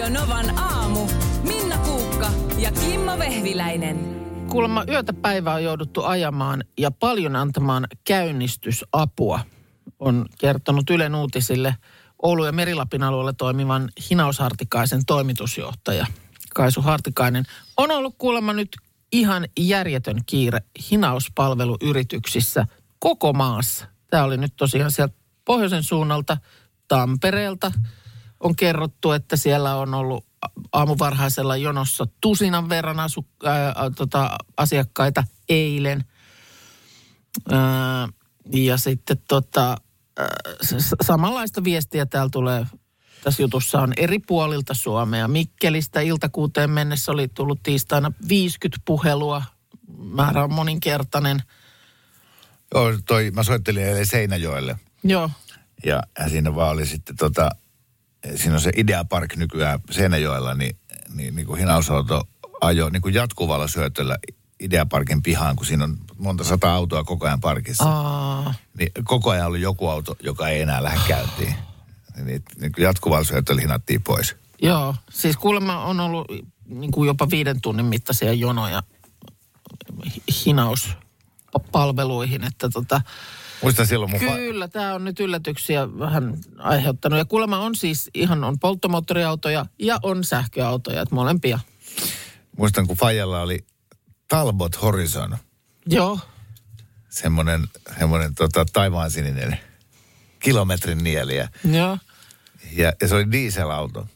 Radio Novan aamu. Minna Kuukka ja Kimmo Vehviläinen. Kuulemma yötä päivää on jouduttu ajamaan ja paljon antamaan käynnistysapua, on kertonut Ylen uutisille Oulu- ja Merilapin alueella toimivan Hinaushartikaisen toimitusjohtaja Kaisu Hartikainen. On ollut kuulemma nyt ihan järjetön kiire hinauspalveluyrityksissä koko maassa. Tämä oli nyt tosiaan sieltä pohjoisen suunnalta Tampereelta. On kerrottu, että siellä on ollut aamuvarhaisella jonossa tusinan verran asu, ää, tota, asiakkaita eilen. Ää, ja sitten tota, ää, samanlaista viestiä täällä tulee. Tässä jutussa on eri puolilta Suomea. Mikkelistä iltakuuteen mennessä oli tullut tiistaina 50 puhelua. Määrä on moninkertainen. Joo, toi, mä soittelin eilen Seinäjoelle Joo, ja, ja siinä vaan oli sitten tota, siinä on se Idea Park nykyään Seinäjoella, niin, niin, niin kuin hinausauto ajo niin kuin jatkuvalla syötöllä Idea Parkin pihaan, kun siinä on monta sata autoa koko ajan parkissa. Aa, Niin koko ajan oli joku auto, joka ei enää lähde käyntiin. Niin, niin kuin jatkuvalla syötöllä hinattiin pois. joo. Siis kuulemma on ollut niin kuin jopa viiden tunnin mittaisia jonoja hi- hinauspalveluihin, että tota, Muistan silloin mun... fa- Kyllä, tämä on nyt yllätyksiä vähän aiheuttanut. Ja kuulemma on siis ihan on polttomoottoriautoja ja on sähköautoja, että molempia. Muistan, kun Fajalla oli Talbot Horizon, Joo, semmoinen, semmoinen tota, taivaansininen kilometrin nieliä. joo, Ja, ja se oli dieselauto.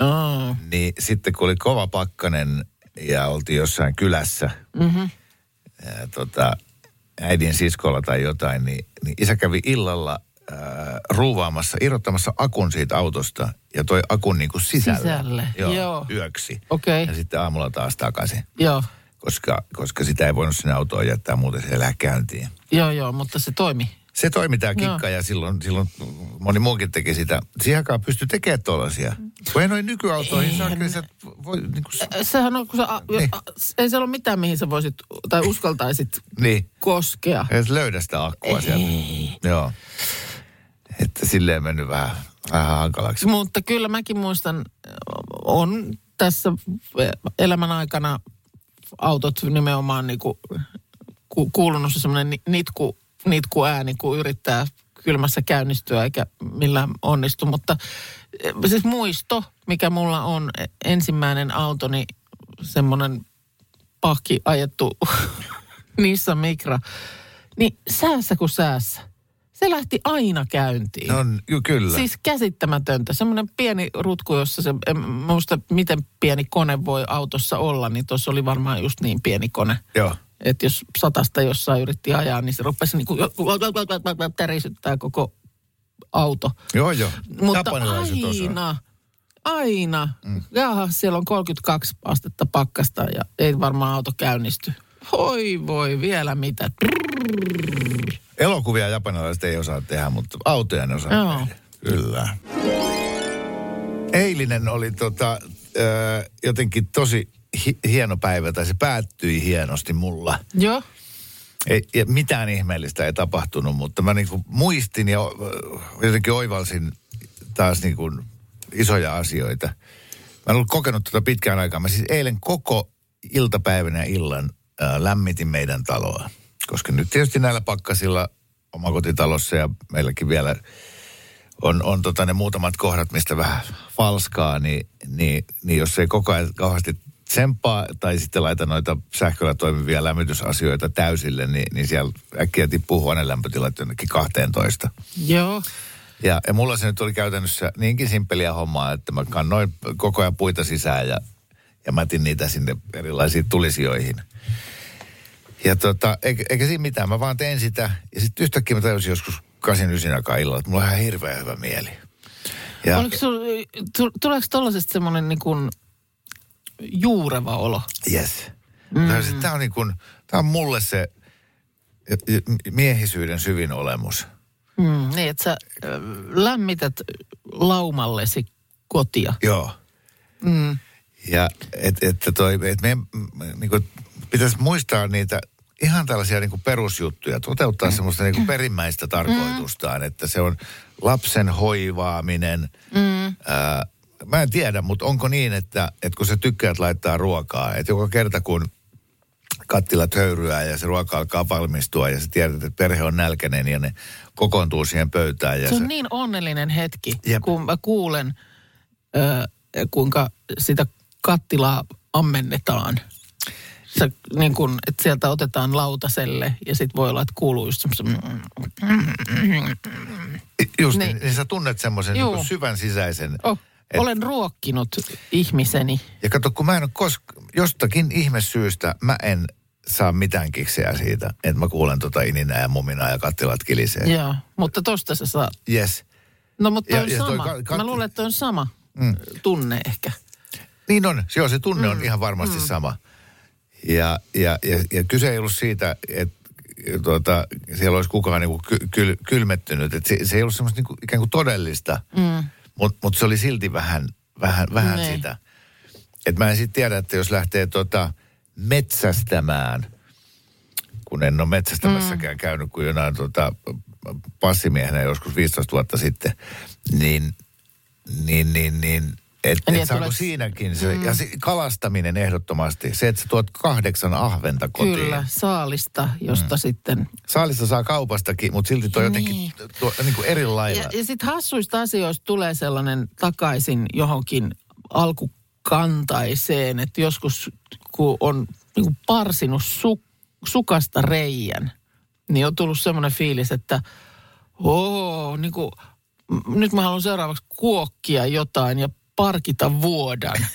joo. Niin sitten kun oli kova pakkanen ja oltiin jossain kylässä, Mm-hmm. ja, tota, äidin siskolla tai jotain, niin, niin isä kävi illalla ää, ruuvaamassa, irrottamassa akun siitä autosta ja toi akun niin kuin sisälle. Sisälle, joo. Yöksi. Okei. Ja sitten aamulla taas takaisin, Joo, koska, koska sitä ei voinut sinne autoon jättää, muuten se lähde käyntiin. joo, joo, mutta se toimi. Se toimi tämä kikka Joo. ja silloin, silloin moni muukin teki sitä. Siihen aikaan pystyi tekemään tuollaisia. Kun ei noin nykyautoihin, saa kyllä sä voi, niin kuin, Ä, Sehän on, kun sä, Niin. ei siellä ole mitään, mihin sä voisit tai uskaltaisit niin, koskea. et löydä sitä akkua sieltä. Joo. Että silleen mennyt vähän, vähän hankalaksi. Mutta kyllä mäkin muistan, on tässä elämän aikana autot nimenomaan niinku ku, kuulunut se semmoinen ni- nitku, nitku ääni, kun yrittää kylmässä käynnistyä eikä millään onnistu. Mutta siis muisto, mikä mulla on eh, ensimmäinen autoni, semmoinen pahki ajettu Nissan Micra, niin säässä kuin säässä. Se lähti aina käyntiin. On, ju, kyllä. Siis käsittämätöntä. Semmoinen pieni rutku, jossa se, en muista miten pieni kone voi autossa olla, niin tuossa oli varmaan just niin pieni kone. Joo. Että jos satasta jossain yritti ajaa, niin se rupesi niin kuin tärisyttää koko auto. Joo, joo. Mutta Japanilaiset osaa. aina, aina, mm. jaha, siellä on 32 astetta pakkasta ja ei varmaan auto käynnisty. Voi voi, vielä mitä. Elokuvia japanilaiset ei osaa tehdä, mutta autoja ne osaa Joo. tehdä. Kyllä. Eilinen oli tota, ö, jotenkin tosi hi- hieno päivä, tai se päättyi hienosti mulla. Joo, Ei, mitään ihmeellistä ei tapahtunut, mutta mä niinku muistin ja ö, jotenkin oivalsin taas niinku isoja asioita. Mä en ollut kokenut tätä pitkään aikaa. Mä siis eilen koko iltapäivän ja illan ää, lämmitin meidän taloa. Koska nyt tietysti näillä pakkasilla omakotitalossa ja meilläkin vielä on, on tota ne muutamat kohdat, mistä vähän falskaa, niin, niin, niin jos ei koko ajan kauheasti tsemppaa tai sitten laita noita sähköllä toimivia lämmitysasioita täysille, niin, niin siellä äkkiä tippuu huoneen lämpötilat jonnekin 12. joo. Ja, ja mulla se nyt oli käytännössä niinkin simpeliä hommaa, että mä kannoin koko ajan puita sisään ja, ja mätin niitä sinne erilaisiin tulisijoihin. Ja tota, eikä, eikä siinä mitään, mä vaan tein sitä. Ja sitten yhtäkkiä mä tajusin joskus 8 aikaa illalla, että mulla on ihan hirveän hyvä mieli. Ja, Oliko sul, tu- tuleeko tuollaisesta semmoinen niin kuin juureva olo? yes. Mm. Tämä on, niin kuin, tää on mulle se miehisyyden syvin olemus. Mm, niin, että sä ö, lämmität laumallesi kotia. Joo. Mm. Ja et, että toi, et meidän mm, niinku, pitäisi muistaa niitä ihan tällaisia niinku perusjuttuja, toteuttaa mm. semmoista niinku perimmäistä tarkoitustaan, että se on lapsen hoivaaminen, mm. ää, mä en tiedä, mutta onko niin, että, että kun sä tykkäät laittaa ruokaa, että joka kerta kun kattila töyryää ja se ruoka alkaa valmistua ja sä tiedät, että perhe on nälkäinen ja ne kokoontuu siihen pöytään. Ja Se on niin onnellinen hetki, Jep. kun mä kuulen, ö, kuinka sitä kattilaa ammennetaan. Se, niin kun, että sieltä otetaan lautaselle ja sitten voi olla, että kuuluu just semmoisen... Just Niin. niin, niin sä tunnet semmoisen niin syvän sisäisen. Oh, Et- olen ruokkinut ihmiseni. Ja kato, kun mä en ole jostakin ihmesyystä mä en saa mitään kiksejä siitä, että mä kuulen tota ininää ja muminaa ja kattilat kilisee. Joo, mutta tosta sä saat. Yes. No mutta Ja- on ja sama. ka- kat- Mä luulen, että on sama mm. tunne ehkä. Niin on, joo, se tunne on ihan varmasti mm. sama. Ja, ja, ja, ja kyse ei ollut siitä, että tuota, siellä olisi kukaan niinku ky, kyl, kylmettynyt. Et se, se ei ollut semmoista niinku, ikään kuin todellista, mm. Mutta mut se oli silti vähän, vähän, vähän Niin. sitä. Et mä en sitten tiedä, että jos lähtee tota metsästämään, kun en ole metsästämässäkään mm. käynyt kuin jonain tota, passimiehenä joskus 15 vuotta sitten, niin, niin, niin, niin et, Niin, et saako olet- siinäkin se, mm. ja se, kalastaminen ehdottomasti, se, että sä tuot kahdeksan ahventa kotiin. Kyllä, saalista, josta mm. sitten... Saalista saa kaupastakin, mutta silti toi jotenkin Niin. tuo, niin kuin eri lailla. Ja, ja sitten hassuista asioista tulee sellainen takaisin johonkin alkukantaiseen, että joskus kun on niin kuin parsinut su, sukasta reijän, niin on tullut semmoinen fiilis, että oo, niin kuin, nyt mä haluan seuraavaksi kuokkia jotain ja parkita vuodan.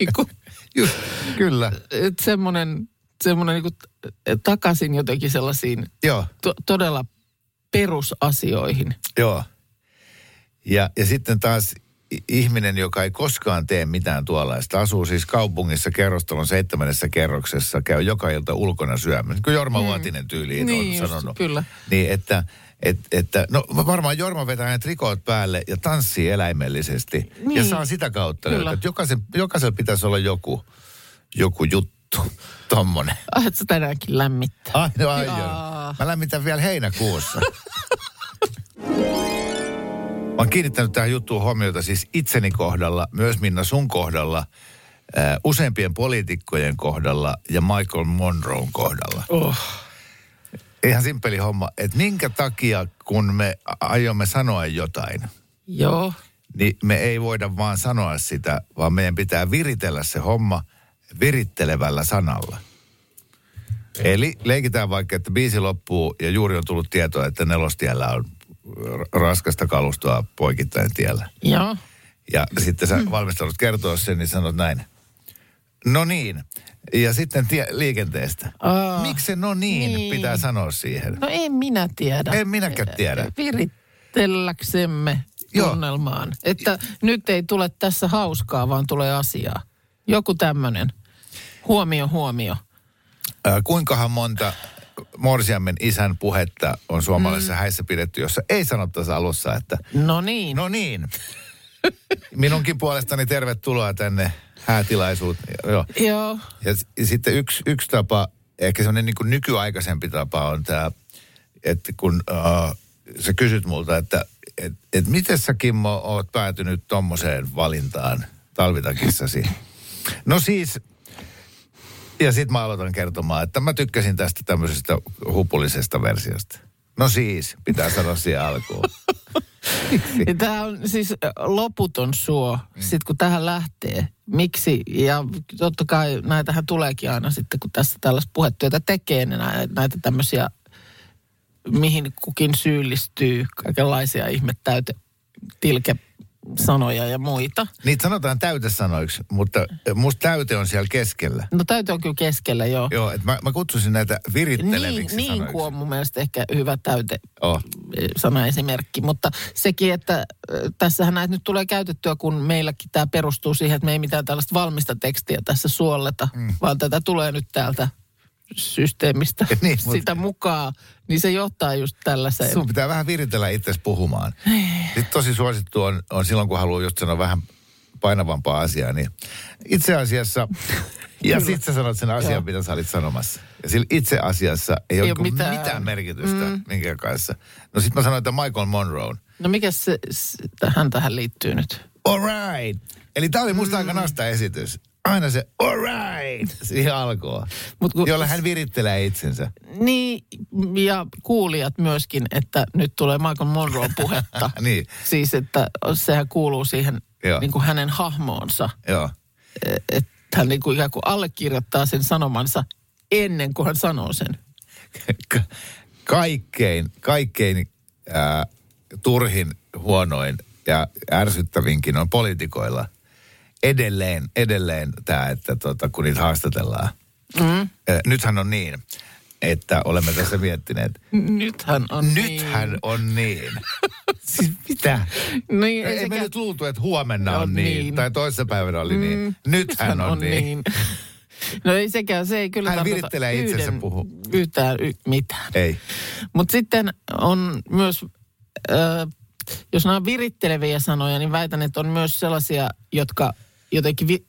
niin kuin, Just, kyllä, että semmoinen, semmoinen niin kuin takaisin jotenkin sellaisiin joo, to, todella perusasioihin. joo. Ja, ja sitten taas ihminen, joka ei koskaan tee mitään tuollaista, asuu siis kaupungissa kerrostalon seitsemännessä kerroksessa, käy joka ilta ulkona syömässä, kun Jorma mm. Vuotinen tyyliin Niin on just, sanonut. kyllä. Niin, että, et, että, no varmaan Jorma vetää ne trikoot päälle ja tanssii eläimellisesti. Niin. Ja saa sitä kautta löytää. Että Jokaisen, jokaisella pitäisi olla joku, joku juttu, tommonen. Ah, että se tänäänkin lämmittää. Ai, no, ai. Mä lämmitän vielä heinäkuussa. Mä oon kiinnittänyt tähän juttuun huomiota siis itseni kohdalla, myös Minna sun kohdalla, äh, useimpien poliitikkojen kohdalla ja Michael Monroon kohdalla. Oh. Ihan simppeli homma, että minkä takia kun me aiomme sanoa jotain, Joo. niin me ei voida vaan sanoa sitä, vaan meidän pitää viritellä se homma virittelevällä sanalla. Eli leikitään vaikka, että biisi loppuu ja juuri on tullut tietoa, että nelostiellä on raskasta kalustoa poikittain tiellä. Joo. Ja sitten sä valmistelut kertoa sen, niin sanot näin. No niin. Ja sitten tie- liikenteestä. Aa, Miksi no niin, niin. pitää sanoa siihen? No en minä tiedä. En minäkään tiedä. Virittelläksemme Joo. tunnelmaan. Että nyt ei tule tässä hauskaa, vaan tulee asiaa. Joku tämmöinen. Huomio, huomio. Ää, kuinkahan monta Morsiammen isän puhetta on suomalaisessa mm. häissä pidetty, jossa ei sanottaisi alussa, että No niin. no niin. Minunkin puolestani tervetuloa tänne häätilaisuuteen. Joo. Joo. Ja, ja sitten yksi, yksi tapa, ehkä semmoinen niin nykyaikaisempi tapa on tämä, että kun uh, sä kysyt multa, että et, et miten sä Kimmo oot päätynyt tommoseen valintaan talvitakissasi? No siis, ja sitten mä aloitan kertomaan, että mä tykkäsin tästä tämmöisestä hupullisesta versiosta. No siis, pitää sanoa siihen alkuun. Tämä on siis loputon suo, mm. sitten kun tähän lähtee. Miksi? Ja totta kai näitähän tuleekin aina sitten, kun tässä tällaista puhetyötä tekee, niin näitä, näitä tämmöisiä, mihin kukin syyllistyy, kaikenlaisia ihmettäyte, tilke sanoja ja muita. Niitä sanotaan täytesanoiksi, mutta musta täyte on siellä keskellä. No täytyy on kyllä keskellä, joo. Joo, että mä, mä kutsusin näitä Niin, viritteleviksi niin sanoiksi. kuin on mun mielestä ehkä hyvä täyte Oh. sanaesimerkki, mutta sekin, että äh, tässähän näitä nyt tulee käytettyä, kun meilläkin tämä perustuu siihen, että me ei mitään tällaista valmista tekstiä tässä suolleta, mm. vaan tätä tulee nyt täältä systeemistä Niin, niin, mut- sitä mukaan, niin se johtaa just tällaiseen. Sun pitää vähän viritellä itsesi puhumaan. Sitten tosi suosittu on, on silloin, kun haluaa just sanoa vähän painavampaa asiaa, niin itse asiassa, ja sitten sä sanot sen asian, Joo. mitä sä olit sanomassa. Ja sillä itse asiassa ei, Ei ole niinku mitään. mitään. merkitystä mm. minkään kanssa. No sitten mä sanoin, että Michael Monroe, No mikä se, se tähän tähän liittyy nyt? All right. Eli tämä oli musta aika nasta esitys. Aina se all right siihen alkoon, Mut kun- jolla hän virittelee itsensä. Niin, ja kuulijat myöskin, että nyt tulee Michael Monroe puhetta. Niin. Siis, että sehän kuuluu siihen Joo. niin kuin hänen hahmoonsa. Joo. Että hän niin kuin ikään kuin allekirjoittaa sen sanomansa ennen kuin hän sanoo sen. Ka- kaikkein, kaikkein ää, turhin, huonoin ja ärsyttävinkin on poliitikoilla edelleen, edelleen tämä, että tota, kun niitä haastatellaan. Mm. Nythän on niin, että olemme tässä miettineet. Nythän on Nythän niin. on niin. siis mitä? Niin, Ei, ei ei me sekä- nyt luultu, että huomenna on On niin. niin. Tai toisessa päivänä oli niin. Nythän on, niin. No ei sekään, se ei kyllä Hän virittelee itsensä puhu. yhtään y, mitään. Ei. Mutta sitten on myös, äh, jos nämä on viritteleviä sanoja, niin väitän, että on myös sellaisia, jotka jotenkin, vi,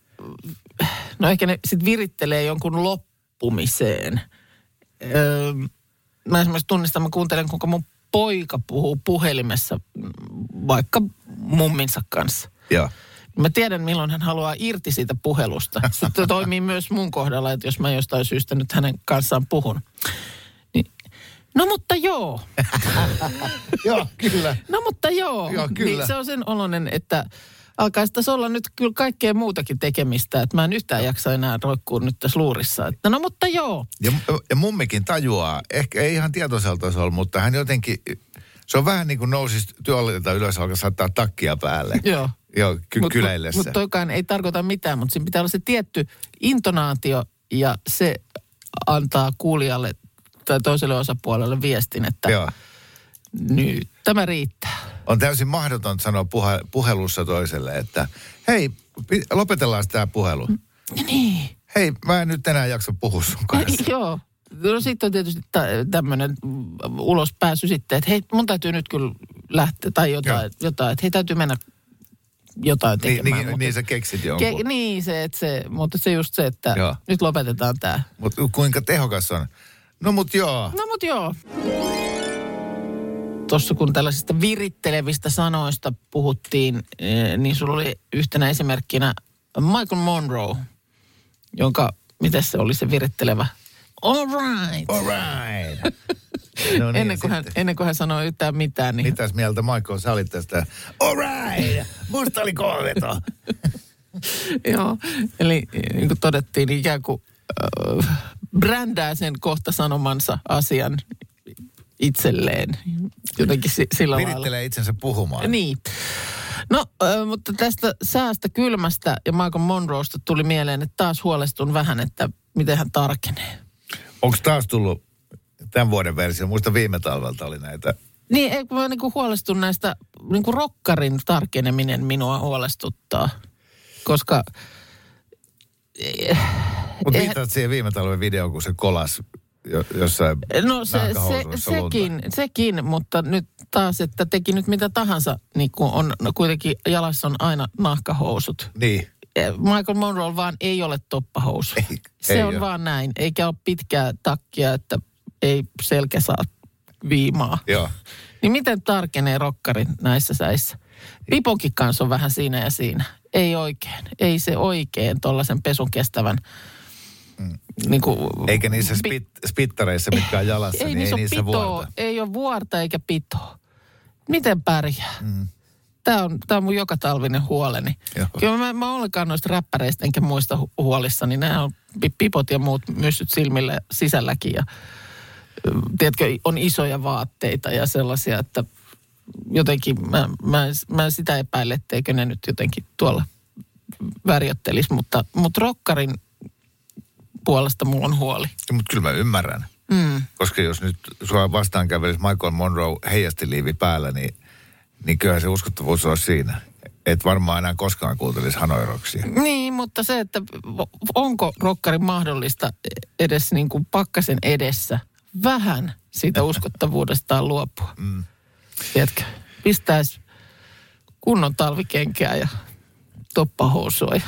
no ehkä ne sitten virittelee jonkun loppumiseen. Öö, mä esimerkiksi tunnistan, mä kuuntelen, kuinka mun poika puhuu puhelimessa vaikka mumminsa kanssa. Joo. Mä tiedän, milloin hän haluaa irti siitä puhelusta. Sitten toimii myös mun kohdalla, että jos mä jostain syystä nyt hänen kanssaan puhun. Niin, no mutta joo. Joo, kyllä. No mutta joo. Joo, kyllä. Niin se on sen oloinen, että alkaisi tässä olla nyt kyllä kaikkea muutakin tekemistä. Että mä en yhtään jaksa enää roikkua nyt tässä luurissa. Että no mutta joo. Ja, ja mummikin tajuaa, ehkä ei ihan tietoisella tasolla, mutta hän jotenkin, se on vähän niin kuin nousisi työolilta ylös, alkaa saattaa takkia päälle. Joo. Joo, ky- Mutta kyleillessä. mut toikaan ei tarkoita mitään, mutta siinä pitää olla se tietty intonaatio ja se antaa kuulijalle tai toiselle osapuolelle viestin, että Joo. nyt tämä riittää. On täysin mahdoton sanoa puhe- puhelussa toiselle, että hei, lopetellaan tämä puhelu. Niin. Hei, mä en nyt enää jaksa puhua sun kanssa. Joo. No sitten on tietysti tämmöinen ulospääsy sitten, että hei, mun täytyy nyt kyllä lähteä tai jotain, Joo. jotain että hei, täytyy mennä jotain Niin, tekemään. niin, mutta- niin sä keksit jonkun. Ke, niin, se, että se, mutta se just se, että Joo. nyt lopetetaan tämä. Mutta kuinka tehokas on? No mut joo. No mut joo. Tuossa kun tällaisista virittelevistä sanoista puhuttiin, eh, niin sulla oli yhtenä esimerkkinä Michael Monroe, jonka, miten se oli se virittelevä? All right. All right. No niin, ennen, kuin hän, ennen kuin hän sanoi yhtään mitään, niin Mitäs mieltä Michael sä olit tästä? All right. Musta oli kova Joo, eli niin kuin todettiin, niin ikään kuin äh, brändää sen kohta sanomansa asian itselleen. Jotenkin si- sillä lailla. Virittelee itsensä puhumaan. Niin. No, äh, mutta tästä säästä kylmästä ja Michael Monroesta tuli mieleen, että taas huolestun vähän, että miten hän tarkenee. Onko taas tullut tämän vuoden versio? Muista viime talvelta oli näitä. Niin, ei, mä niin kuin huolestun näistä, niin kuin rokkarin tarkeneminen minua huolestuttaa. Koska Mutta Eihän- viittaat siihen viime talven videoon, kun se kolas jossain No se, se, lunta. sekin, sekin, mutta nyt taas, että teki nyt mitä tahansa, niin kuin on no kuitenkin jalassa on aina nahkahousut. Niin. Michael Monroe vaan ei ole toppahousu. Ei- se ei on ole. vaan näin, eikä ole pitkää takkia, että ei selkä saa viimaa. Joo. Niin miten tarkenee rokkari näissä säissä? Piponkin kanssa on vähän siinä ja siinä. Ei oikein. Ei se oikein tuollaisen pesun kestävän. Mm. Niin kuin, Eikä niissä spit, spittareissa, mitkä on jalassa, ei niin niissä ei niissä pitoa, vuorta. ei ole vuorta eikä pitoa. Miten pärjää? Mm. Tämä on, tämä on mun joka talvinen huoleni. Joo. Kyllä mä, mä ollenkaan noista räppäreistä enkä muista hu- huolissa, niin nämä on pi- pipot ja muut myssyt silmille sisälläkin. Ja, tiedätkö, on isoja vaatteita ja sellaisia, että jotenkin mä, mä, mä sitä epäilen, etteikö ne nyt jotenkin tuolla värjöttelisi, mutta, mutta rokkarin puolesta mulla on huoli. Mutta kyllä mä ymmärrän. Mm. Koska jos nyt sua vastaan kävelisi Michael Monroe heijastiliivi päällä, niin, niin kyllähän se uskottavuus olisi siinä. Et varmaan enää koskaan kuuntelisi hanoiroksia. Niin, mutta se, että onko rokkarin mahdollista edes niin kuin pakkasen edessä vähän siitä uskottavuudestaan luopua. Mm. Tiedätkö? Pistäisi kunnon talvikenkää ja toppahousua ja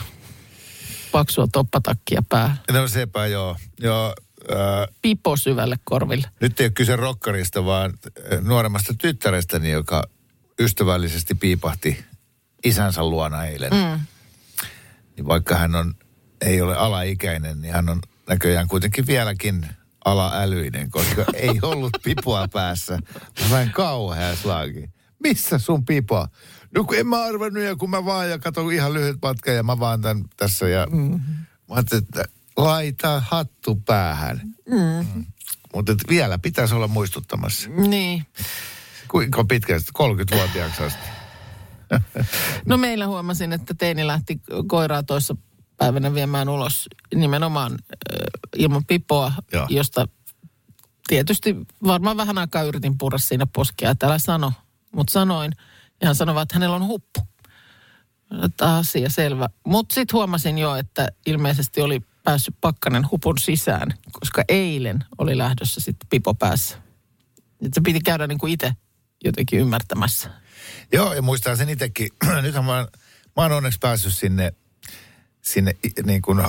paksua toppatakkia päähän. No sepä joo. joo äh, Pipo syvälle korville. nyt ei ole kyse rokkarista, vaan nuoremmasta tyttärestäni, joka ystävällisesti piipahti isänsä luona eilen. Mm. Niin vaikka hän on, ei ole alaikäinen, niin hän on näköjään kuitenkin vieläkin alaälyinen, koska ei ollut pipoa päässä. Mä sain kauhea slagi. Missä sun pipo? No kun en mä arvannut ja kun mä vaan ja katson ihan lyhyt matka ja mä vaan tän tässä ja mm-hmm. mä ajattelin, että laita hattu päähän. Mm. Mm. Mutta vielä pitäisi olla muistuttamassa. Niin. Kuinka pitkä 30-vuotiaaksi asti? No meillä huomasin, että teini lähti koiraa toissa päivänä viemään ulos nimenomaan äh, ilman pipoa, Joo. josta tietysti varmaan vähän aikaa yritin purra siinä poskea, että älä sano. Mutta sanoin, ja sanoi, että hänellä on huppu. Että asia selvä. Mutta sitten huomasin jo, että ilmeisesti oli päässyt pakkanen hupun sisään, koska eilen oli lähdössä sitten pipo päässä. Että se piti käydä niin kuin itse jotenkin ymmärtämässä. Joo, ja muistan sen itsekin. Nythän mä, mä oon onneksi päässyt sinne, sinne niin kuin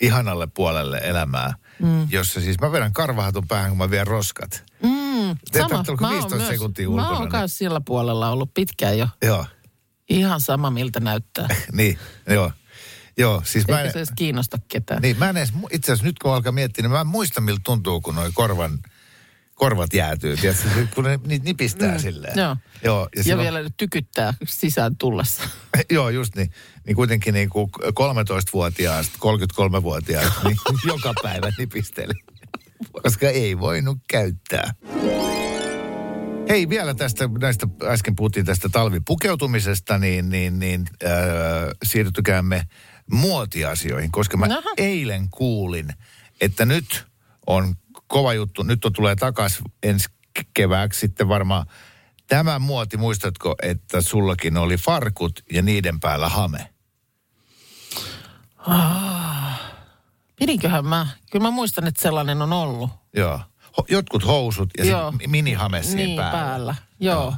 ihanalle puolelle elämää, mm. jossa siis mä vedän karvahatun päähän, kun mä vien roskat. Mm, Te sama. Mä oon 15 myös- sekuntia Mä ulkona, oon niin- sillä puolella ollut pitkään jo. Joo, Ihan sama, miltä näyttää. niin, joo. Joo, siis mä Eikä en, se edes kiinnosta ketään. niin, mä en edes, itse asiassa nyt kun alkaa miettiä, niin mä en muista miltä tuntuu, kun noi korvan, korvat jäätyy, tiedätkö, kun ne niitä nipistää mm, silleen. Joo. Joo, ja, Ja silloin, vielä tykyttää sisään tullessa. Joo, just niin. Niin kuitenkin niin kuin 13-vuotiaasta 33-vuotiaasta niin joka päivä nipisteli. Koska ei voinut käyttää. Hei, vielä tästä, näistä äsken puhuttiin tästä talvipukeutumisesta, niin, niin, niin äh, siirtykäämme muotiasioihin, koska mä Aha. eilen kuulin, että nyt on kova juttu, nyt on tulee takas ensi kevääksi sitten varmaan tämä muoti, muistatko, että sullakin oli farkut ja niiden päällä hame? Pidinköhän mä? Kyllä mä muistan, että sellainen on ollut. Joo. Jotkut housut ja Joo. minihame niin, päällä. päällä. Joo.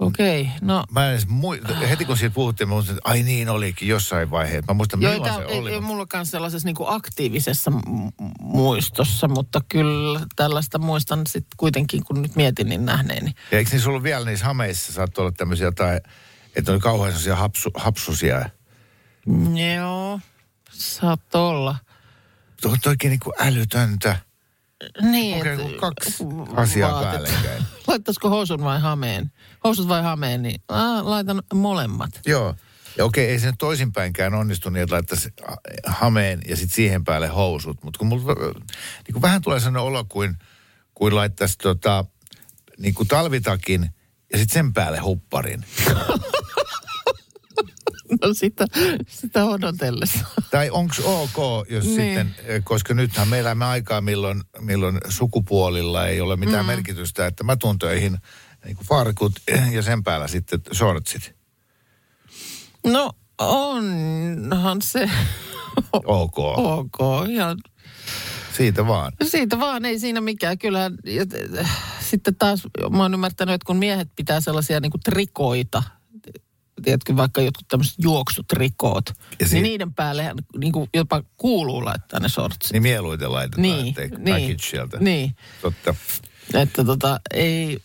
Okei, okay, no... Mä en mui- heti kun siitä puhuttiin, mä muistin, että ai niin olikin jossain vaiheessa. Mä muistan, Joo, milloin se ei, oli. ei mullakaan sellaisessa niin aktiivisessa muistossa, mutta kyllä tällaista muistan sitten kuitenkin, kun nyt mietin, niin nähneeni. Ja eikö niissä ollut vielä niissä hameissa, saattoi olla tämmöisiä jotain, että oli kauhean sellaisia hapsu, hapsusia. Joo, saattoi olla. Tuo toikin niin kuin älytöntä. Niin, Okei, et- kaksi asiaa päällekkäin. Laittaisiko housun vai hameen? Housut vai hameen, niin ah, laitan molemmat. Joo. Ja okei, ei se nyt toisinpäinkään onnistu niin, että laittaisi hameen ja sitten siihen päälle housut. Mutta kun mulla niin kuin vähän tulee sellainen olo kuin, kuin laittaisi tota, niin kuin talvitakin ja sitten sen päälle hupparin. No sitä, sitä odotellessa. Tai onko ok, jos Niin. sitten, koska nythän me elämme aikaa, milloin, milloin sukupuolilla ei ole mitään mm. merkitystä, että mä tuun töihin niin kuin farkut ja sen päällä sitten shortsit. No onhan se Ok, ok. Ihan siitä vaan. Siitä vaan, ei siinä mikään. Kyllä ja, äh, sitten taas mä oon ymmärtänyt, että kun miehet pitää sellaisia niin kuin trikoita, tiedätkö, vaikka jotkut tämmöiset juoksutrikoot, Ja si- niin niiden päälle niin kuin jopa kuuluu laittaa ne shortsit. Niin mieluiten laitetaan, Niin, ettei niin, sieltä. niin. Totta. Että tota, ei,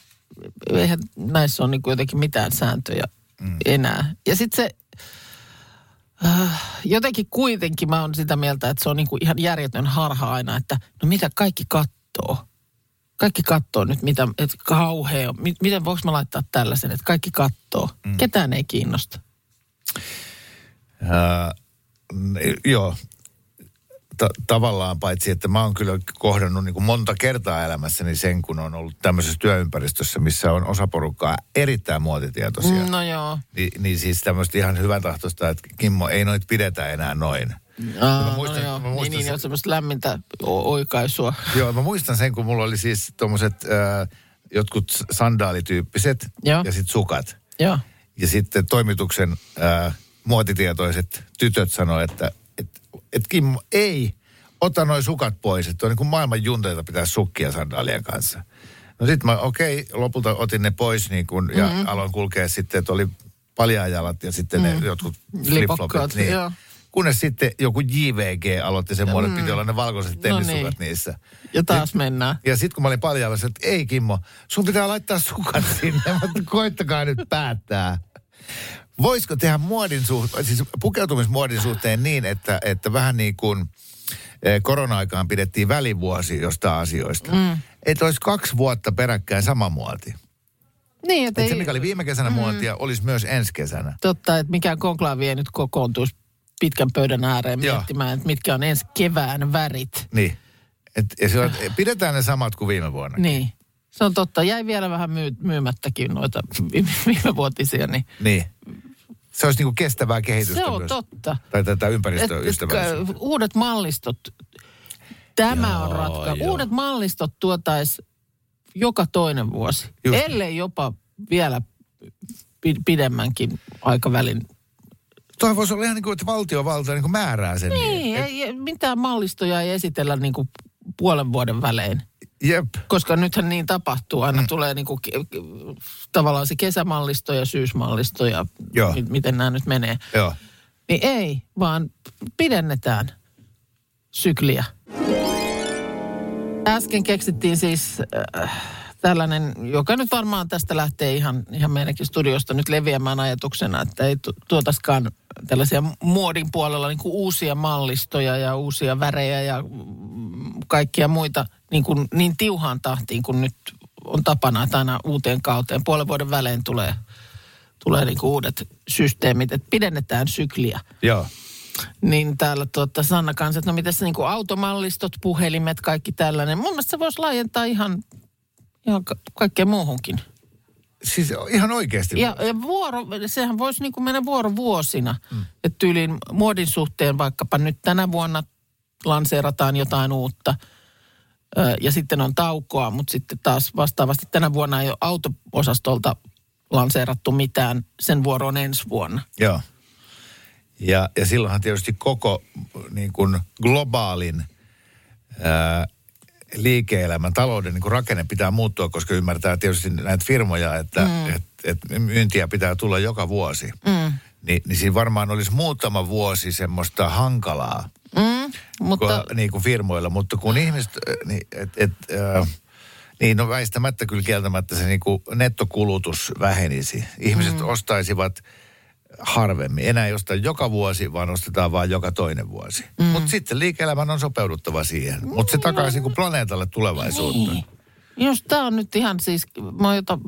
eihän näissä ole niin kuin jotenkin mitään sääntöjä mm. enää. Ja sitten se, äh, jotenkin kuitenkin mä oon sitä mieltä, että se on niin kuin ihan järjetön harha aina, että no mitä kaikki kattoo. Kaikki kattoo nyt, mitä, että kauhea, on. Mi- miten voiko mä laittaa tällaisen, että kaikki kattoo. Mm. Ketään ei kiinnosta. N- joo, Ta- tavallaan paitsi, että mä oon kyllä kohdannut niin kuin monta kertaa elämässäni sen, kun on ollut tämmöisessä työympäristössä, missä on osa porukkaa erittäin muotitietoisia. No joo. Ni, niin siis tämmöistä ihan hyvän tahtoista, että Kimmo, ei noit pidetä enää noin. Aa, mä muistan- no joo. mä muistan niin, niin, sen- on semmoista lämmintä o- oikaisua. Joo, mä muistan sen, kun mulla oli siis tuommoiset äh, jotkut sandaalityyppiset Joo. ja sitten sukat. Joo. Ja sitten toimituksen äh, muotitietoiset tytöt sanoi, että et, et Kimmo, ei, ota noin sukat pois, että on niin kuin maailman junteita pitää sukkia sandaalien kanssa. No sitten mä, okei, okay, lopulta otin ne pois niin kun, ja mm-hmm. aloin kulkea sitten, että oli paljaajalat ja sitten mm-hmm. ne jotkut flip-flopit. Niin. joo. Kunnes sitten joku JVG aloitti sen muodon, että piti olla ne valkoiset No tennissukat niin. niissä. Ja taas mennään. Ja sitten kun mä olin paljalla, että ei Kimmo, sun pitää laittaa sukat sinne, mutta koittakaa nyt päättää. Voisiko tehdä muodin suhteen, siis pukeutumismuodin suhteen niin, että, että vähän niin kuin eh, korona-aikaan pidettiin välivuosi jostain asioista. Mm. Että olisi kaksi vuotta peräkkäin sama muoti. Niin, että Että se, ei, mikä oli viime kesänä mm. muotia, olisi myös ensi kesänä. totta, että mikään konklaavi ei nyt kokoontuisi pitkän pöydän ääreen Joo. miettimään, että mitkä on ensi kevään värit. Niin. Et, ja sillä, että pidetään ne samat kuin viime vuonna. Niin. Se on totta. Jäi vielä vähän myy- myymättäkin noita vi- viime vuotisia, niin Niin. Se olisi niinku kestävää kehitystä se on myös. totta. Tai tätä ympäristöystävällisyyttä. uudet mallistot, tämä Joo, on ratka. joo. Uudet mallistot tuotais joka toinen vuosi. Just. Ellei jopa vielä pi- pidemmänkin aikavälin. Toi voisi olla ihan niin kuin, että valtiovalta niin kuin määrää sen. Niin, Et- ei, mitään mallistoja ei esitellä niin kuin puolen vuoden välein. Jep. Koska nythän niin tapahtuu. Aina mm. tulee niin kuin, tavallaan se kesämallisto ja syysmallisto ja Joo. mi- miten nämä nyt menee. Joo. Niin ei, vaan pidennetään sykliä. Äsken keksittiin siis äh, tällainen, joka nyt varmaan tästä lähtee ihan, ihan meidänkin studiosta nyt leviämään ajatuksena, että ei tu- tuotaskaan tällaisia muodin puolella niin kuin uusia mallistoja ja uusia värejä ja kaikkia muita niin, kuin, niin tiuhaan tahtiin kuin nyt on tapana, että aina uuteen kauteen puolen vuoden välein tulee, tulee niin kuin uudet systeemit, että pidennetään sykliä. Joo. Niin täällä tuota Sanna kanssa, että no miten se niin kuin automallistot, puhelimet, kaikki tällainen. Mun mielestä se voisi laajentaa ihan, ihan ka- kaikkeen muuhunkin. Siis ihan oikeasti. Ja, ja vuoro, sehän voisi niin kuin mennä vuorovuosina. Mm. Että tyyliin muodin suhteen vaikkapa nyt tänä vuonna lanseerataan jotain uutta. Ja sitten on taukoa, mutta sitten taas vastaavasti tänä vuonna ei ole auto-osastolta lanseerattu mitään. Sen vuoro on ensi vuonna. Joo. Ja, ja silloinhan tietysti koko niin kuin globaalin ää, liike-elämän, talouden niin kuin rakenne pitää muuttua, koska ymmärtää tietysti näitä firmoja, että mm. et, et myyntiä pitää tulla joka vuosi. Mm. Ni, niin siinä varmaan olisi muutama vuosi semmoista hankalaa Mm, mutta mutta... niin kuin firmoilla, mutta kun ihmiset, niin, et, et, äh, niin no väistämättä kyllä kieltämättä se niin kuin nettokulutus vähenisi. Ihmiset mm. ostaisivat harvemmin. Enää ei osta joka vuosi, vaan ostetaan vain joka toinen vuosi. Mm. Mutta sitten liike-elämän on sopeuduttava siihen. Mutta se takaisi niin planeetalle tulevaisuutta. Niin. Jos tämä on nyt ihan siis, mä oon jota,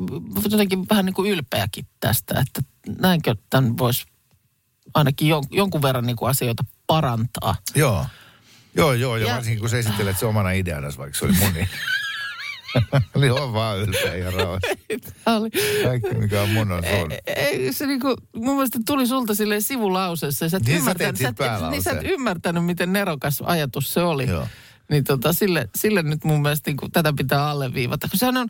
jotenkin vähän niin kuin ylpeäkin tästä, että näinkö tämän voisi ainakin jon, jonkun verran niin kuin asioita parantaa. Joo. Joo, joo, ja Ja- varsinkin kun sä esittelet se omana ideana, vaikka se oli mun Oli on vaan ylpeä ja rauhassa. Tää oli, Kaikki mikä on mun on sun. ei, se niinku, mun mielestä tuli sulta silleen sivulauseessa. Sä et, Niin sä ymmärtänyt, siitä sä, et, niin sä et ymmärtänyt, miten nerokas ajatus se oli. Joo. Niin tota, sille, sille nyt mun mielestä niin tätä pitää alleviivata. Kun sehän on,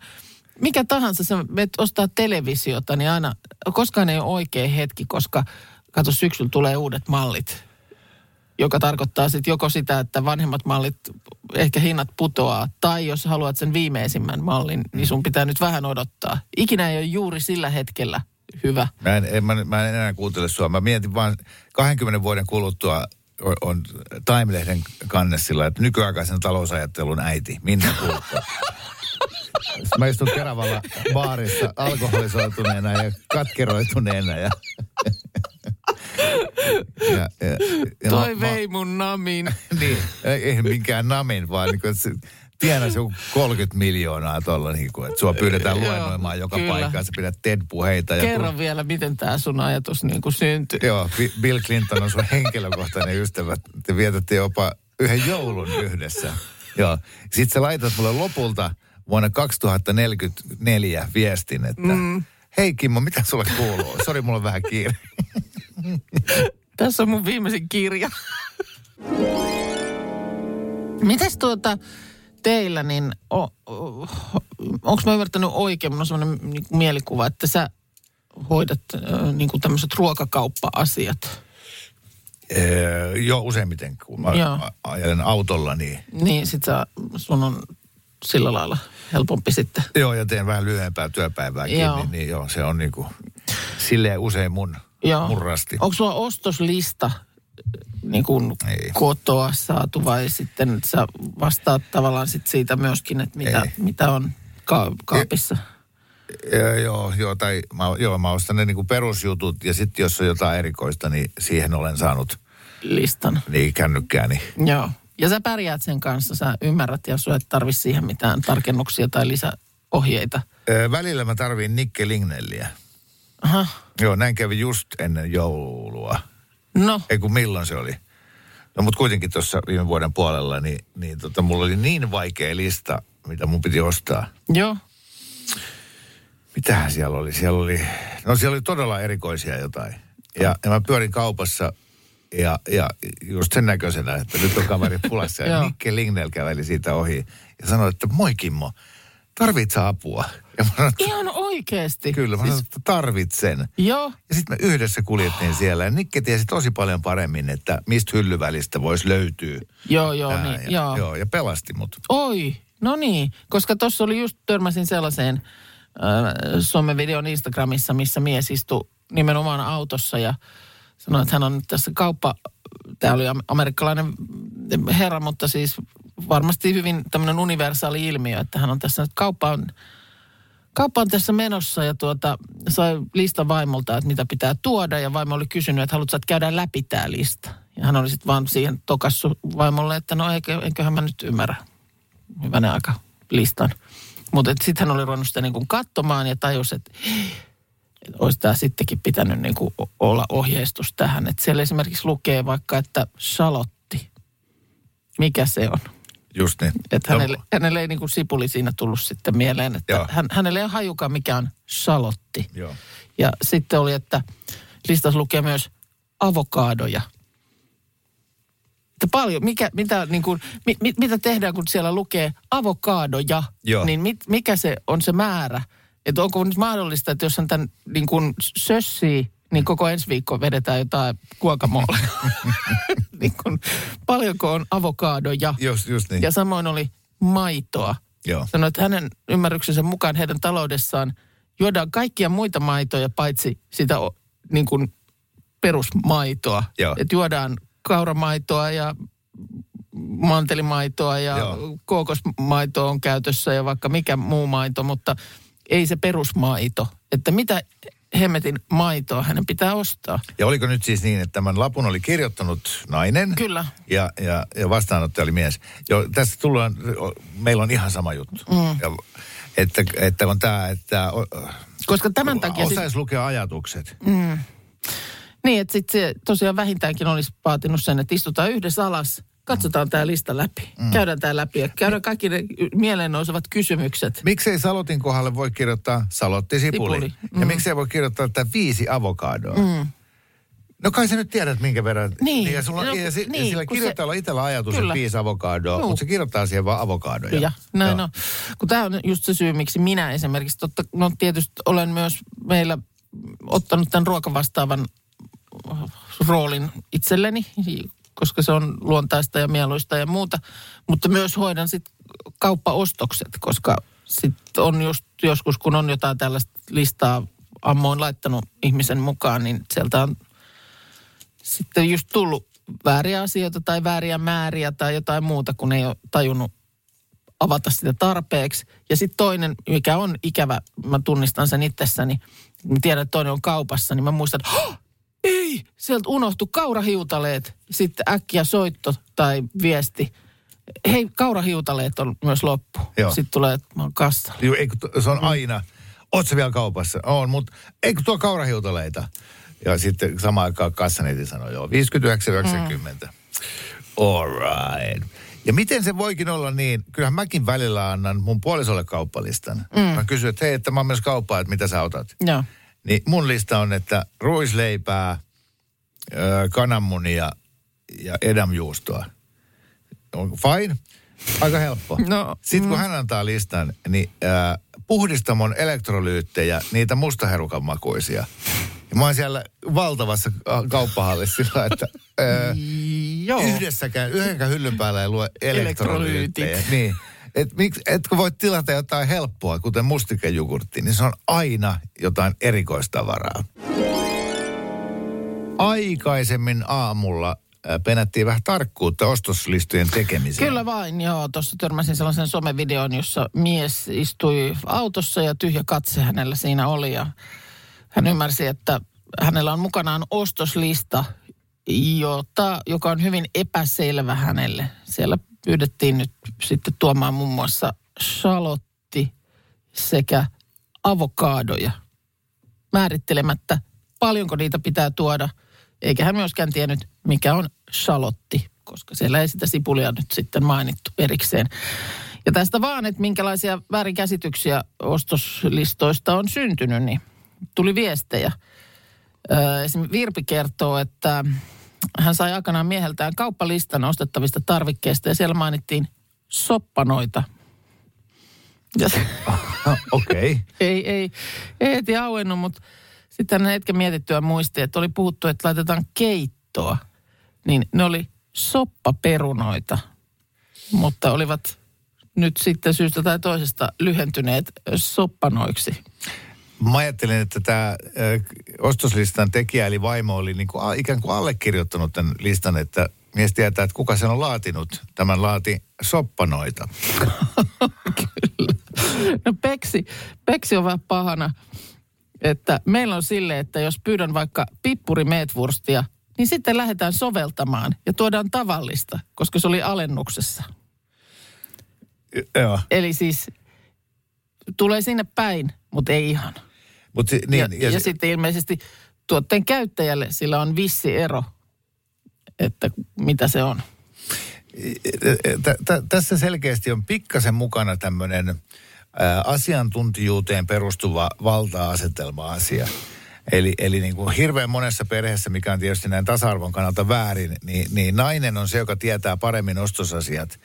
mikä tahansa, sä menet ostaa televisiota, niin aina, koskaan ei ole oikea hetki, koska kato, syksyllä tulee uudet mallit. Joka tarkoittaa sitten joko sitä, että vanhemmat mallit, ehkä hinnat putoaa, tai jos haluat sen viimeisimmän mallin, niin sun pitää nyt vähän odottaa. Ikinä ei ole juuri sillä hetkellä hyvä. Mä en, en, mä, mä en enää kuuntele sua. Mä mietin vaan 20 vuoden kuluttua on, on Time-lehden kannessilla, että nykyaikaisen talousajattelun äiti, Minna Kulkko. Mä istun Keravalla baarissa alkoholisoituneena ja katkeroituneena. Ja, ja, ja, ja Toi mä- vei mun namin. niin, ei, minkään namin, vaan niin kuin, että se tienasi joku 30 miljoonaa tuolla, niin kuin, että sua pyydetään luennoimaan joka kyllä. paikkaan, sä pidät TED-puheita. Ja Kerro vielä, miten tämä sun ajatus niin kuin syntyi. Joo, Bi- Bill Clinton on sun henkilökohtainen ystävä. Te vietätte jopa yhden joulun yhdessä. Joo. Sitten sä laitat mulle lopulta vuonna 2044 viestin, että mm. hei Kimmo, mitä sulle kuuluu? Sori, mulla on vähän kiire. Tässä on mun viimeisin kirja. Mites tuota teillä, niin o, o, onko mä ymmärtänyt oikein, mun on sellainen niin mielikuva, että sä hoidat äh, niin kuin tämmöiset ruokakauppa-asiat. Öö, joo, useimmiten kun mä Joo. ajelen autolla, niin Niin sit sä, sun on sillä lailla helpompi sitten. joo, ja teen vähän lyhyempää työpäivääkin, Joo. niin, niin joo, se on niinku silleen usein mun, Joo. mun rasti. Onko sulla ostoslista niin kuin Ei. kotoa saatu vai sitten sä vastaat tavallaan sit siitä myöskin, että mitä, Ei. mitä on ka- kaapissa? Ja, joo, joo, tai mä, joo, mä ostan ne niinku perusjutut ja sitten jos on jotain erikoista, niin siihen olen saanut listan. niin kännykkääni. Joo. Ja sä pärjäät sen kanssa, sä ymmärrät ja sun et tarvi siihen mitään tarkennuksia tai lisäohjeita. Ö, välillä mä tarviin Nikke Lignelliä. Aha. Joo, näin kävi just ennen joulua. No, Ei kun milloin se oli. No mutta kuitenkin tuossa viime vuoden puolella, niin, niin tota, mulla oli niin vaikea lista, mitä mun piti ostaa. joo. Mitähän siellä oli? Siellä oli, no siellä oli todella erikoisia jotain. Ja, ja mä pyörin kaupassa ja, ja just sen näköisenä, että nyt on kaveri pulassa. ja Joo. Nikke Lignell käveli siitä ohi ja sanoi, että moi Kimmo, tarvitset apua? Ja mä sanoin, Ihan oikeesti. kyllä, mä sanoin, että tarvitsen. Joo. Ja sitten me yhdessä kuljettiin siellä ja Nikke tiesi tosi paljon paremmin, että mistä hyllyvälistä voisi löytyä. Joo, joo, tää. niin, ja, joo. joo. ja pelasti mut. Oi, no niin, koska tuossa oli just törmäsin sellaiseen äh, somevideon Instagramissa, missä mies istui nimenomaan autossa ja sanoi, että hän on nyt tässä kauppa, tämä oli am- amerikkalainen herra, mutta siis varmasti hyvin tämmöinen universaali ilmiö, että hän on tässä nyt kauppaan, kauppa on tässä menossa ja tuota, sai listan vaimolta, että mitä pitää tuoda ja vaimo oli kysynyt, että haluatko että käydään läpi tämä lista. Ja hän oli sitten vaan siihen tokassu vaimolle, että no eikö, eiköhän mä nyt ymmärrä hyvänä aika listan. Mutta sitten hän oli ruvennut sitä niin kuin katsomaan ja tajusi, että et olisi tämä sittenkin pitänyt niin kuin olla ohjeistus tähän. Että siellä esimerkiksi lukee vaikka, että shalotti. Mikä se on? Just niin. Että hänelle, hänelle ei niin kuin sipuli siinä tullut sitten mieleen, että Joo. hän, hänelle ei ole hajukaan mikä on shalotti. Joo. Ja sitten oli, että listassa lukee myös avokaadoja. Että paljon, mikä, mitä, niin kuin, mi, mi, mitä tehdään, kun siellä lukee avokaadoja, Joo. niin mit, mikä se on se määrä? Että onko nyt mahdollista, että jos hän tämän niin kuin sössii, niin koko ensi viikko vedetään jotain guacamolee. niin kuin, paljonko on avokaadoja? Just, just niin. Ja samoin oli maitoa. Joo. Sanoi, että hänen ymmärryksensä mukaan heidän taloudessaan juodaan kaikkia muita maitoja paitsi sitä niin kuin perusmaitoa. Joo. Että juodaan kauramaitoa ja mantelimaitoa ja Joo. kookosmaito on käytössä ja vaikka mikä muu maito, mutta ei se perusmaito. Että mitä hemmetin maitoa hänen pitää ostaa. Ja oliko nyt siis niin, että tämän lapun oli kirjoittanut nainen? Kyllä. Ja, ja, ja vastaanottaja oli mies. Jo, tässä tullaan, meillä on ihan sama juttu. Mm. Ja, että, että on tämä, että Koska tämän takia... siis- osaisi lukea ajatukset. Niin, että sitten se tosiaan vähintäänkin olisi vaatinut sen, että istutaan yhdessä alas, katsotaan tämä lista läpi, mm. käydään tämä läpi ja käydään kaikki ne mieleen nousevat kysymykset. Miksei salotin kohdalle voi kirjoittaa salottisipuli? Sipuli, Ja miksei voi kirjoittaa että viisi avokadoa? Mm. No kai sä nyt tiedät, minkä verran. Niin. Ja, sulla, No, ja, si, niin, ja sillä kun se- kirjoittajalla itsellä ajatus, Kyllä. että viisi avokadoa, Juu. mutta se kirjoittaa siihen vaan avokadoja. Kyllä, näin Joo. on. Kun tämä on just se syy, miksi minä esimerkiksi, totta, no tietysti olen myös meillä ottanut tämän ruokavastaavan roolin itselleni, koska se on luontaista ja mieluista ja muuta, mutta myös hoidan sitten kauppaostokset, koska sitten on just joskus, kun on jotain tällaista listaa ammoin laittanut ihmisen mukaan, niin sieltä on sitten just tullut vääriä asioita tai vääriä määriä tai jotain muuta, kun ei ole tajunnut avata sitä tarpeeksi. Ja sitten toinen, mikä on ikävä, mä tunnistan sen itsessäni, mä tiedän, että toinen on kaupassa, niin mä muistan, että "Hah! Ei, sieltä unohtu kaurahiutaleet. Sitten äkkiä soitto tai viesti. Hei, kaurahiutaleet on myös loppu. Joo. Sitten tulee, että mä oon kassalla. Juu, eikö, tu- se on aina. Oot vielä kaupassa? On, mutta eikö tuo kaurahiutaleita? Ja sitten samaan aikaan kassaneiti sanoi, joo, 59,90. Mm. All right. Ja miten se voikin olla niin, kyllähän mäkin välillä annan mun puolisolle kauppalistan. Mm. Mä kysyn, että hei, että mä oon myös kauppaa, että mitä sä otat. Joo. Niin mun lista on, että ruisleipää, kananmunia ja edamjuustoa. On fine. Aika helppo. No, Sitten kun hän antaa listan, niin äh, puhdistamon elektrolyyttejä, niitä mustaherukan makuisia. Ja mä oon siellä valtavassa kauppahallissa sillä, että äh, Joo. yhdessäkään, yhdenkään hyllyn päällä ei lue elektrolyyttejä. Niin. Et, miksi, etkö voi tilata jotain helppoa, kuten mustikejogurtti, niin se on aina jotain erikoistavaraa. Aikaisemmin aamulla ää, penättiin vähän tarkkuutta ostoslistojen tekemiseen. Kyllä vain, joo. Tuossa törmäsin sellaisen somevideon, jossa mies istui autossa ja tyhjä katse hänellä siinä oli. Ja hän ymmärsi, että hänellä on mukanaan ostoslista, jota, joka on hyvin epäselvä hänelle. Siellä pyydettiin nyt sitten tuomaan muun muassa shalotti sekä avokaadoja määrittelemättä, paljonko niitä pitää tuoda. Eikä hän myöskään tiennyt, mikä on shalotti, koska siellä ei sitä sipulia nyt sitten mainittu erikseen. Ja tästä vaan, että minkälaisia väärinkäsityksiä ostoslistoista on syntynyt, niin tuli viestejä. Esimerkiksi Virpi kertoo, että hän sai aikanaan mieheltään kauppalistan ostettavista tarvikkeista ja siellä mainittiin soppanoita. Okei. Okay. ei, ei, ei heti auennut, mutta sitten hän hetken mietittyä muisti, että oli puhuttu, että laitetaan keittoa. Niin ne oli soppaperunoita, mutta olivat nyt sitten syystä tai toisesta lyhentyneet soppanoiksi. Mä ajattelin, että tämä ostoslistan tekijä eli vaimo oli niin kuin, a- ikään kuin allekirjoittanut tämän listan, että mies tietää, että kuka sen on laatinut. Tämän laati soppanoita. No Peksi, Peksi on vähän pahana, että meillä on sille, että jos pyydän vaikka pippuri meetwurstia, niin sitten lähdetään soveltamaan ja tuodaan tavallista, koska se oli alennuksessa. Joo. Eli siis tulee sinne päin, mutta ei ihan. Mut, si- Niin, ja, ja, ja sitten ilmeisesti tuotteen käyttäjälle sillä on vissi ero, että mitä se on. tä- tä- tässä selkeästi on pikkasen mukana tämmöinen asiantuntijuuteen perustuva valta-asetelma-asia. Eli, eli niin kuin hirveän monessa perheessä, mikä on tietysti näin tasa-arvon kannalta väärin, niin, niin nainen on se, joka tietää paremmin ostosasiat.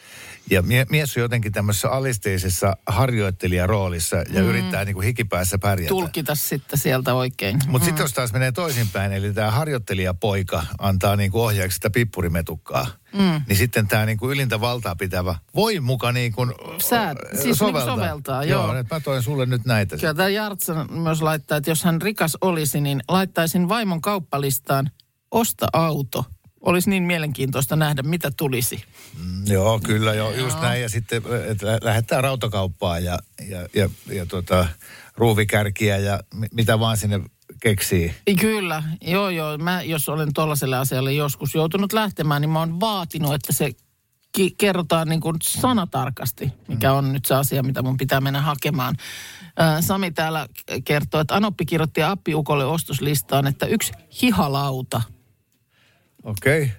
Ja mie, mies on jotenkin tämmöisessä alisteisessa harjoittelijaroolissa ja mm. yrittää niin kuin hikipäässä pärjätä. Tulkita sitten sieltä oikein. Mutta sitten jos taas menee toisinpäin, eli tämä harjoittelijapoika antaa niinku ohjaajaksi sitä pippurimetukkaa, mm. niin sitten tämä niinku ylintä valtaa pitävä voi muka niinku Sä- siis niinku soveltaa, joo. että mä toin sulle nyt näitä. Kyllä tämä Jartsan myös laittaa, että jos hän rikas olisi, niin laittaisin vaimon kauppalistaan osta auto. Olisi niin mielenkiintoista nähdä, mitä tulisi. Mm, joo, kyllä joo, just näin. Ja sitten että lä- lähdetään rautakauppaan ja, ja, ja, ja tota, ruuvikärkiä ja mi- mitä vaan sinne keksii. Ei, Kyllä, joo joo. Mä jos olen tuollaiselle asialle joskus joutunut lähtemään, niin mä oon vaatinut, että se ki- kerrotaan niin kuin sanatarkasti, mikä on nyt se asia, mitä mun pitää mennä hakemaan. Ää, Sami täällä kertoo, että Anoppi kirjoitti appiukolle ostoslistaan, että yksi hihalauta. Okei. Okay.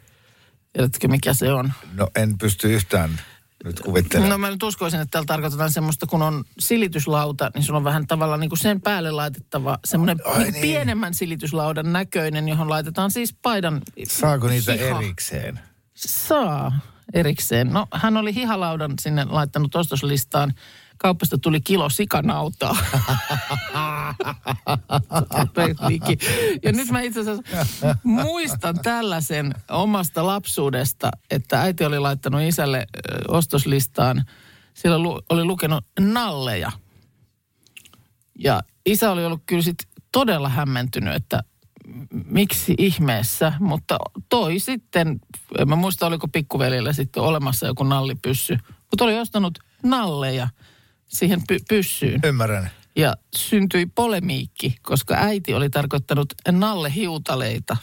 Tiedätkö, mikä se on? No en pysty yhtään nyt kuvittelemaan. No mä nyt uskoisin, että täällä tarkoitetaan semmoista, kun on silityslauta, niin sulla on vähän tavallaan niin kuin sen päälle laitettava semmoinen Ai niin. pienemmän silityslaudan näköinen, johon laitetaan siis paidan Saako niitä hiha. erikseen? Saa erikseen. No hän oli hihalaudan sinne laittanut ostoslistaan. Kaupasta tuli kilo sikanautaa. Ja nyt mä itse asiassa muistan tällaisen omasta lapsuudesta, että äiti oli laittanut isälle ostoslistaan. Siellä oli lukenut nalleja. Ja isä oli ollut kyllä sit todella hämmentynyt, että miksi ihmeessä, mutta toi sitten, en mä muista oliko pikkuvelillä sitten olemassa joku nallipyssy, mutta oli ostanut nalleja siihen py- pyssyyn. Ymmärrän. Ja syntyi polemiikki, koska äiti oli tarkoittanut nallehiutaleita,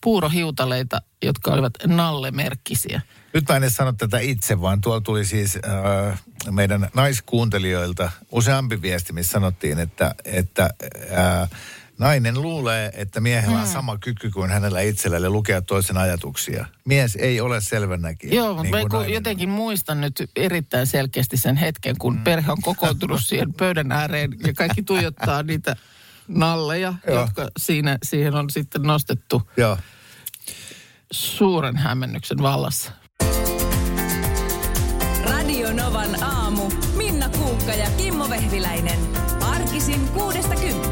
puurohiutaleita, jotka olivat nallemerkkisiä. Nyt mä en edes sano tätä itse, vaan tuolla tuli siis äh, meidän naiskuuntelijoilta useampi viesti, missä sanottiin, että, että äh, nainen luulee, että miehellä on sama kyky kuin hänellä itsellään lukea toisen ajatuksia. Mies ei ole selvänäkijä. Joo, mutta niin kun jotenkin muistan nyt erittäin selkeästi sen hetken, kun mm. perhe on kokoontunut siihen pöydän ääreen ja kaikki tuijottaa niitä nalleja, Joo. jotka siinä, siihen on sitten nostettu Joo. suuren hämmennyksen vallassa. Radio Novan aamu. Minna Kuukka ja Kimmo Vehviläinen. Arkisin kuudesta kymppiin.